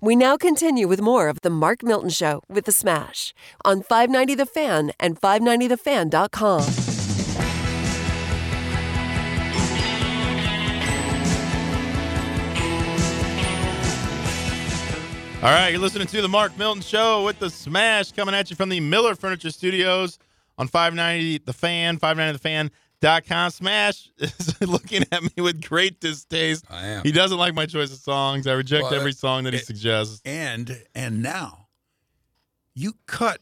We now continue with more of The Mark Milton Show with The Smash on 590 The Fan and 590TheFan.com. All right, you're listening to the Mark Milton Show with the Smash coming at you from the Miller Furniture Studios on 590 The Fan, 590TheFan.com. Smash is looking at me with great distaste. I am. He doesn't like my choice of songs. I reject Well, every song that he suggests. And and now you cut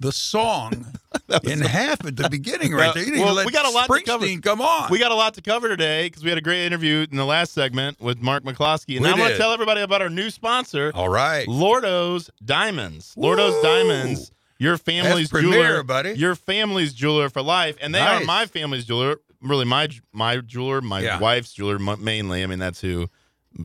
the song in half at the beginning right there. You didn't well, let we got a lot to cover. Springsteen come on. We got a lot to cover today because we had a great interview in the last segment with Mark McCloskey. And We I want to tell everybody about our new sponsor, All right. Lordo's Diamonds. Lordo's Woo! Diamonds, your family's premier, jeweler, buddy. Your family's jeweler for life, and they are my family's jeweler. Really, my my jeweler, my Yeah. wife's jeweler mainly. I mean, that's who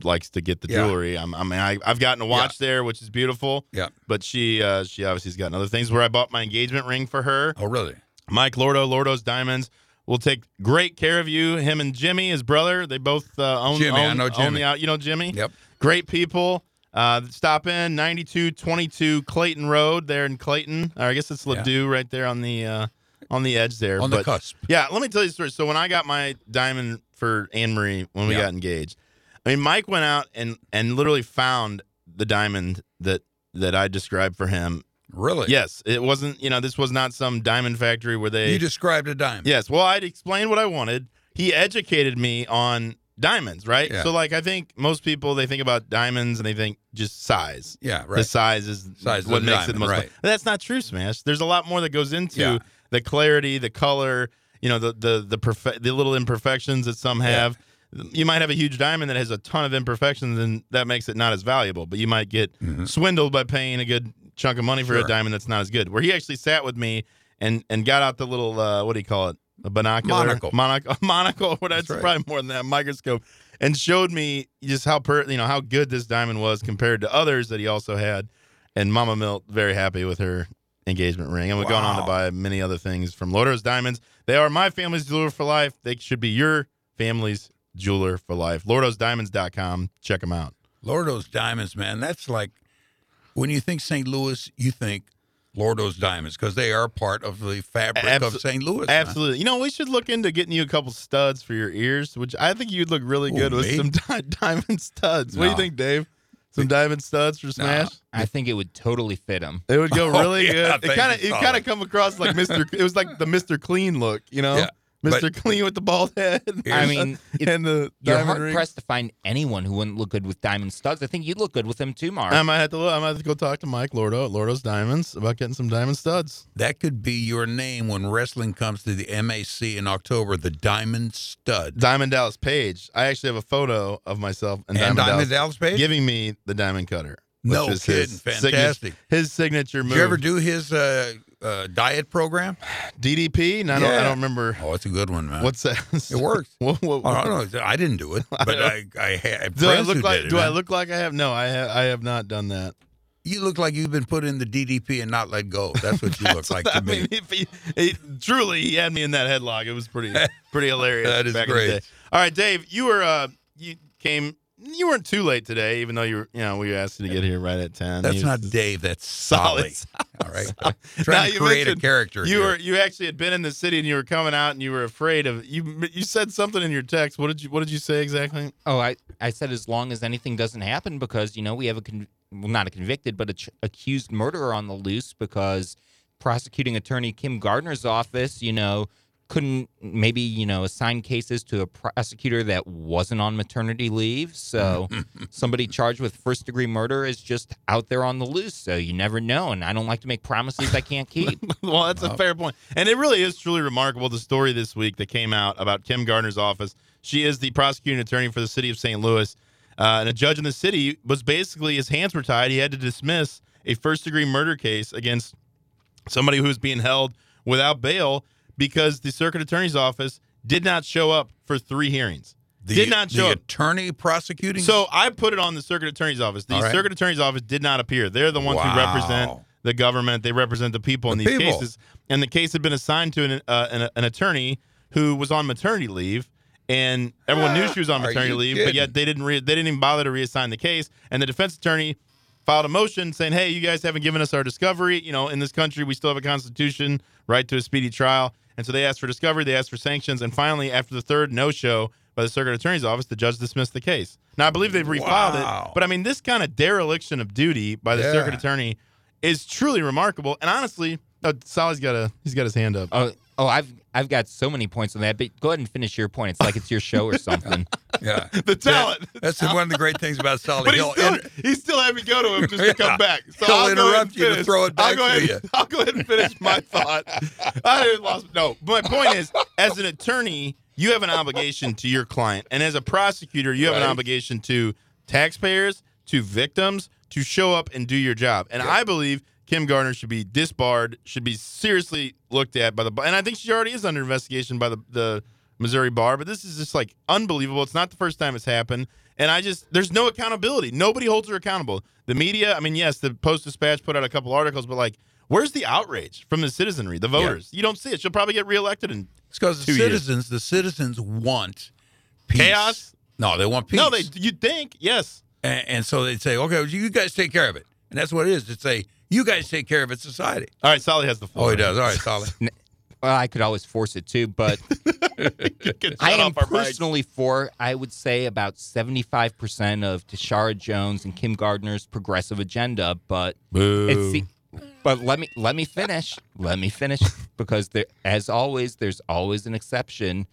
likes to get the Yeah. jewelry. I'm, I mean, I, I've gotten a watch there, which is beautiful. Yeah. But she uh, she obviously's gotten other things. Where I bought my engagement ring for her. Oh, really? Mike Lordo, Lordo's Diamonds will take great care of you. Him and Jimmy, his brother, they both uh, own, Jimmy, I own, know own Jimmy. the out. You know Jimmy? Yep. Great people. Uh, stop in 9222 Clayton Road there in Clayton. Or I guess it's Yeah. Ladue right there on the uh, on the edge there. On the cusp. Yeah, let me tell you a story. So when I got my diamond for Anne Marie when we Yeah. got engaged, I mean Mike went out and and literally found the diamond that that I described for him. Really? Yes, it wasn't. You know, this was not some diamond factory where they. You described a diamond. Yes. Well, I'd explained what I wanted. He educated me on diamonds, right? Yeah. So, like, I think most people they think about diamonds and they think just size. Yeah, right. The size is Size what makes it the most. right. That's not true, Smash. There's a lot more that goes into Yeah. the clarity, the color. You know, the the the perfe- the little imperfections that some have. Yeah. You might have a huge diamond that has a ton of imperfections, and that makes it not as valuable. But you might get swindled by paying a good chunk of money for Mm-hmm. Sure. a diamond that's not as good. Where he actually sat with me and and got out the little uh, what do you call it? A binocular, Monocle. monocle, monocle. What that's right. probably more than that microscope, and showed me just how per you know how good this diamond was compared to others that he also had. And Mama Milt very happy with her engagement ring, and we've gone on to buy many other things from Lordo's Diamonds. They are my family's jeweler for life. They should be your family's jeweler for life. LordosDiamonds.com. Check them out. Lordo's Diamonds, man. That's like when you think St. Louis, you think Lordo's Diamonds because they are part of the fabric Abso- of St. Louis. man. Absolutely. You know, we should look into getting you a couple studs for your ears, which I think you'd look really Ooh, good with me? some di- diamond studs. What do you think, Dave? Some diamond studs for Smash? I think it would totally fit him. It would go Oh, really yeah, good. It kind of it kind of come across like Mr. It was like the Mr. Clean look, you know? Yeah, Mr. but- Clean with the bald head. I mean, it- and the You're diamond hard ring. pressed to find anyone who wouldn't look good with diamond studs. I think you'd look good with them too, Mark. I might have to look, I might have to go talk to Mike Lordo at Lordo's Diamonds about getting some diamond studs. That could be your name when wrestling comes to the MAC in October, the Diamond Stud. Diamond Dallas Page. I actually have a photo of myself and, And Diamond, Diamond Dallas, Dallas Page? giving me the diamond cutter. which No kidding. his signa- Fantastic. his signature move. Did you ever do his uh, uh, diet program? DDP? No, I, don't, I don't remember. Oh, it's a good one, man. What's that? It works. what, what, Oh, I don't know. I didn't do it, but I, I had do I look who like? did it, do I look like I have? No, I have. I have not done that. You look like you've been put in the DDP and not let go. That's what you look like I to me. mean, if he, he, truly, he had me in that headlock. It was pretty, pretty hilarious. That is back great. All right, Dave, you were, uh, you came, you weren't too late today, even though you were, you know, we asked you to get here right at ten. That's not Dave. That's solid. Solid. All right. Now, Trying to you create a character. You here. were, you actually had been in the city and you were coming out and you were afraid of you. You said something in your text. What did you, what did you say exactly? oh, I, I said as long as anything doesn't happen because, you know, we have a, con- well, not a convicted, but a ch- accused murderer on the loose because prosecuting attorney Kim Gardner's office, you know, couldn't maybe, you know, assign cases to a prosecutor that wasn't on maternity leave. So somebody charged with first degree murder is just out there on the loose. So you never know. And I don't like to make promises I can't keep. well, that's a fair point. And it really is truly remarkable the story this week that came out about Kim Gardner's office. She is the prosecuting attorney for the city of St. Louis. Uh, and a judge in the city was basically, his hands were tied. He had to dismiss a first degree murder case against somebody who was being held without bail because the circuit attorney's office did not show up for three hearings. the, did not show the up. attorney prosecuting. So I put it on the circuit attorney's office. The right. circuit attorney's office did not appear. They're the ones who represent the government. They represent the people in The these people. cases. And the case had been assigned to an, uh, an, an attorney who was on maternity leave. and everyone knew she was on maternity leave, but yet they didn't re- they didn't even bother to reassign the case. And the defense attorney filed a motion saying, "Hey, you guys haven't given us our discovery. You know, in this country, we still have a constitution, right to a speedy trial." And so they asked for discovery, they asked for sanctions, and finally, after the third no-show by the circuit attorney's office, the judge dismissed the case. Now, I believe they've refiled Wow. it, but I mean, this kind of dereliction of duty by the Yeah. circuit attorney is truly remarkable. And honestly, oh, Sally's got a he's got his hand up. Oh, oh, I've I've got so many points on that, but go ahead and finish your point. It's like it's your show or something. Yeah. the talent. That's one of the great things about Solid But he's Hill. still, And- he still had me go to him just to come back. So He'll I'll go ahead interrupt and you to finish. throw it I'll back go to ahead, you. I'll go ahead and finish my thought. I didn't lost no. But my point is, as an attorney, you have an obligation to your client, and as a prosecutor, you have an obligation to taxpayers, to victims, to show up and do your job. And I believe Kim Gardner should be disbarred, should be seriously looked at by the and I think she already is under investigation by the the Missouri bar. But this is just like unbelievable. It's not the first time it's happened, and I just there's no accountability. Nobody holds her accountable. The media, I mean, yes, the Post Dispatch put out a couple articles, but like, where's the outrage from the citizenry, the voters? You don't see it. She'll probably get reelected in It's because the Two years. citizens, the citizens want peace. chaos. No, they want peace. No, they you think yes. and, and so they'd say, okay, well, you guys take care of it, and that's what it is. It's a you guys take care of it society. All right, Sally has the floor. Oh, he does. All right, solid. Well, I could always force it too, but I am off our mics. personally for, I would say, about 75% of Tishaura Jones and Kim Gardner's progressive agenda. But it's the, but let me let me finish. Let me finish because there, as always, there's always an exception.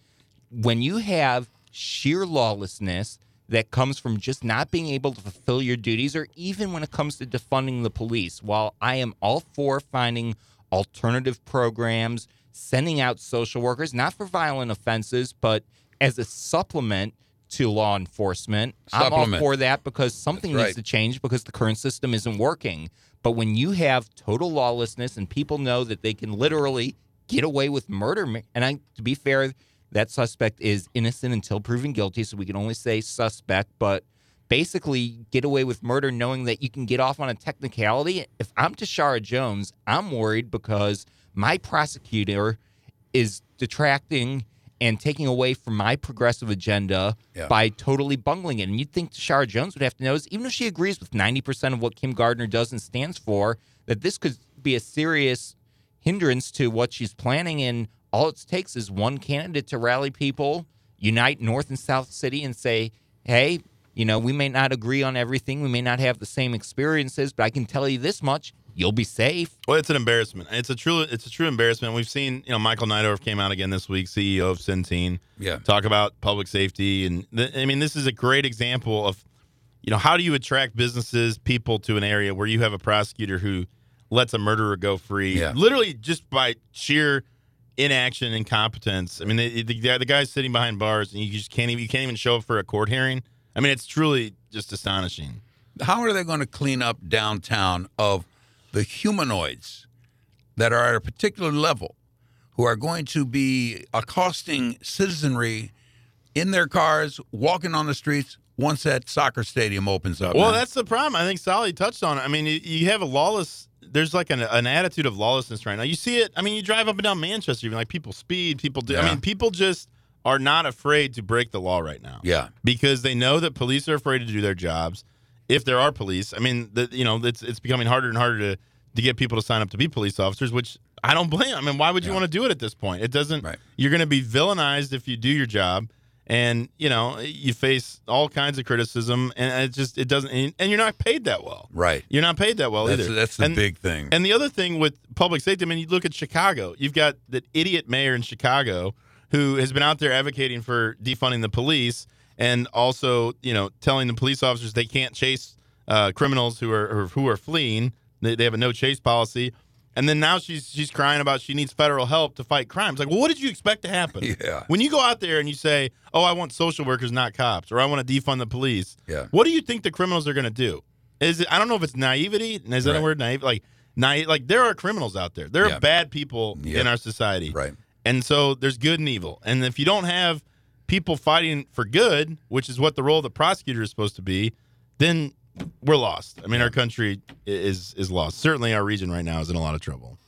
When you have sheer lawlessness that comes from just not being able to fulfill your duties, or even when it comes to defunding the police, while I am all for finding alternative programs, sending out social workers, not for violent offenses, but as a supplement to law enforcement, I'm all for that because something needs to change because the current system isn't working. But when you have total lawlessness and people know that they can literally get away with murder, and I, to be fair, that suspect is innocent until proven guilty, so we can only say suspect, but basically get away with murder knowing that you can get off on a technicality. If I'm Tishaura Jones, I'm worried because my prosecutor is detracting and taking away from my progressive agenda Yeah. by totally bungling it. And you'd think Tishaura Jones would have to notice, even if she agrees with 90% of what Kim Gardner does and stands for, that this could be a serious hindrance to what she's planning. And all it takes is one candidate to rally people, unite North and South City, and say, hey, you know, we may not agree on everything. We may not have the same experiences, but I can tell you this much you'll be safe. Well, it's an embarrassment. It's a true it's a true embarrassment. We've seen, you know, Michael Neidorff came out again this week, CEO of Centene, Yeah. talk about public safety and th- I mean, this is a great example of you know, how do you attract businesses, people to an area where you have a prosecutor who lets a murderer go free Yeah. literally just by sheer inaction incompetence. I mean, the, the, the guy's sitting behind bars and you just can't even you can't even show up for a court hearing. I mean, it's truly just astonishing. How are they going to clean up downtown of the humanoids that are at a particular level who are going to be accosting citizenry in their cars, walking on the streets once that soccer stadium opens up? Well, man? that's the problem. I think Sally touched on it. I mean, you, you have a lawless. There's like an, an attitude of lawlessness right now. You see it. I mean, you drive up and down Manchester, even like people speed, people do. I mean, people just are not afraid to break the law right now. yeah. because they know that police are afraid to do their jobs. If there are police, I mean, that you know, it's it's becoming harder and harder to to get people to sign up to be police officers, which I don't blame. I mean, why would you Yeah. want to do it at this point? It doesn't. Right. You're going to be villainized if you do your job, and you know you face all kinds of criticism, and it just it doesn't. And you're not paid that well. Right. You're not paid that well That's, either. that's the And- big thing. and the other thing with public safety, I mean, you look at Chicago. You've got that idiot mayor in Chicago who has been out there advocating for defunding the police and also, you know, telling the police officers they can't chase uh, criminals who are who are fleeing. They, they have a no chase policy. And then now she's she's crying about she needs federal help to fight crimes. Like, well, what did you expect to happen? Yeah. When you go out there and you say, "Oh, I want social workers, not cops," or "I want to defund the police," Yeah. what do you think the criminals are going to do? Is it? I don't know if it's naivety. Is that a word? Naive? Like, naive. Like there are criminals out there. There are Yeah. bad people Yeah. in our society. Right. And so there's good and evil. And if you don't have people fighting for good, which is what the role of the prosecutor is supposed to be, then we're lost. I mean, our country is is lost. Certainly, our region right now is in a lot of trouble.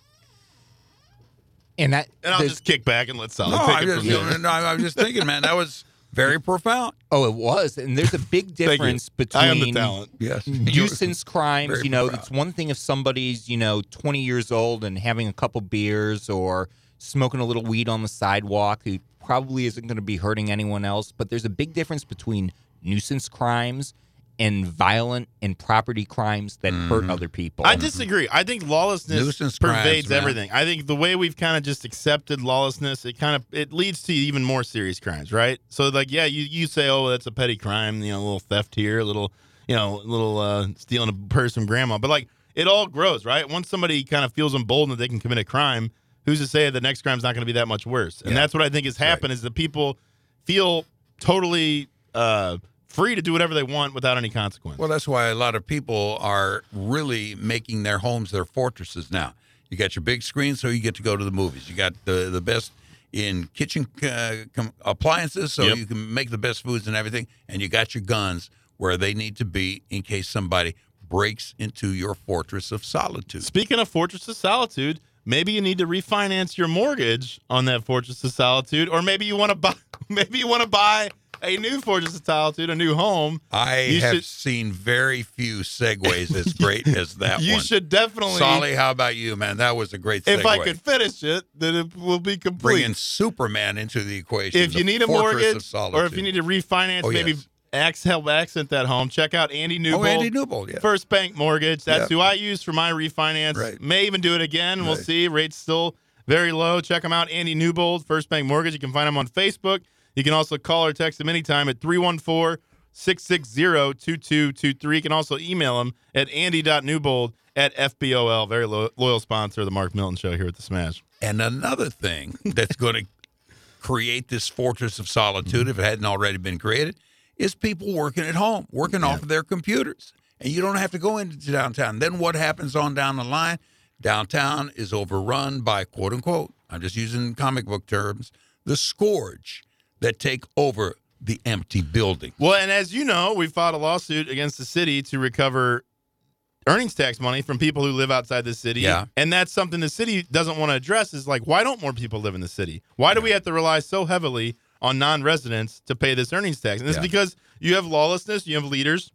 And that And I'll just kick back and let Sally No, take I it just, from there. no, I was just thinking, man, that was Very profound. Oh, it was, and there's a big difference between I am the talent. Yes. nuisance crimes. very You know, proud. it's one thing if somebody's you know 20 years old and having a couple beers or smoking a little weed on the sidewalk who probably isn't going to be hurting anyone else. But there's a big difference between nuisance crimes and violent and property crimes that hurt other people. I disagree. I think lawlessness Nuisance pervades man. everything. I think the way we've kind of just accepted lawlessness, it kind of it leads to even more serious crimes, right? So like, yeah, you you say, oh, that's a petty crime, you know, a little theft here, a little, you know, a little uh, stealing a purse from grandma, but like it all grows, right? Once somebody kind of feels emboldened that they can commit a crime, who's to say the next crime's not going to be that much worse? And Yeah. that's what I think has happened is that people feel totally uh, free to do whatever they want without any consequence. Well, that's why a lot of people are really making their homes their fortresses now. You got your big screen, so you get to go to the movies. You got the the best in kitchen uh, com- appliances, so Yep. you can make the best foods and everything. And you got your guns where they need to be in case somebody breaks into your fortress of solitude. Speaking of Fortress of Solitude, maybe you need to refinance your mortgage on that Fortress of Solitude, or maybe you want to buy maybe you want to buy a new Fortress of Solitude, a new home. I You have should- seen very few segues as great as that you one. should definitely Solly, how about you, man? That was a great segue. if I could finish it, then it will be complete. bringing Superman into the equation. if you need a fortress mortgage or if you need to refinance, Oh, maybe yes. ax help accent that home. Check out Andy oh, Newbold. oh, Andy Newbold, yeah. First Bank Mortgage. That's Yeah. who I use for my refinance. Right. May even do it again. We'll see. Rates still very low. Check them out. Andy Newbold, First Bank Mortgage. You can find him on Facebook. You can also call or text him anytime at 314 660 2223. You can also email him at andy.newbold at FBOL. Very lo- loyal sponsor of the Mark Milton Show here at the Smash. And another thing that's going to create this fortress of solitude, mm-hmm. if it hadn't already been created, is people working at home, working off of their computers. And you don't have to go into downtown. Then what happens on down the line? Downtown is overrun by quote unquote, I'm just using comic book terms, the scourge that take over the empty building. Well, and as you know, we filed a lawsuit against the city to recover earnings tax money from people who live outside the city. Yeah. And that's something the city doesn't want to address is like, why don't more people live in the city? Why do we have to rely so heavily on non residents to pay this earnings tax? And it's Yeah. because you have lawlessness, you have leaders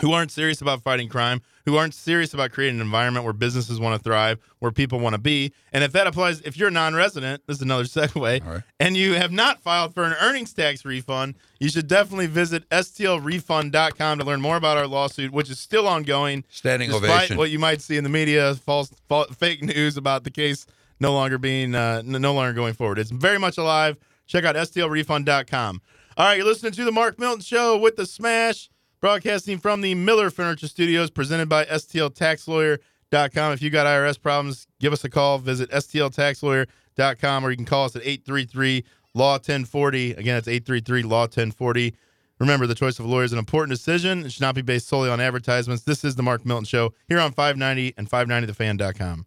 who aren't serious about fighting crime, who aren't serious about creating an environment where businesses want to thrive, where people want to be. And if that applies, if you're a non resident, this is another segue, right. and you have not filed for an earnings tax refund, you should definitely visit stlrefund.com to learn more about our lawsuit, which is still ongoing. Standing Despite ovation. what you might see in the media, false, false fake news about the case no longer being uh, no longer going forward. It's very much alive. Check out stlrefund.com. All right, you're listening to the Mark Milton Show with the Smash, broadcasting from the Miller Furniture Studios, presented by stltaxlawyer.com. If you've got IRS problems, give us a call. Visit stltaxlawyer.com, or you can call us at 833 Law 1040. Again, it's 833 Law 1040. Remember, the choice of a lawyer is an important decision. It should not be based solely on advertisements. This is the Mark Milton Show here on 590 and 590thefan.com.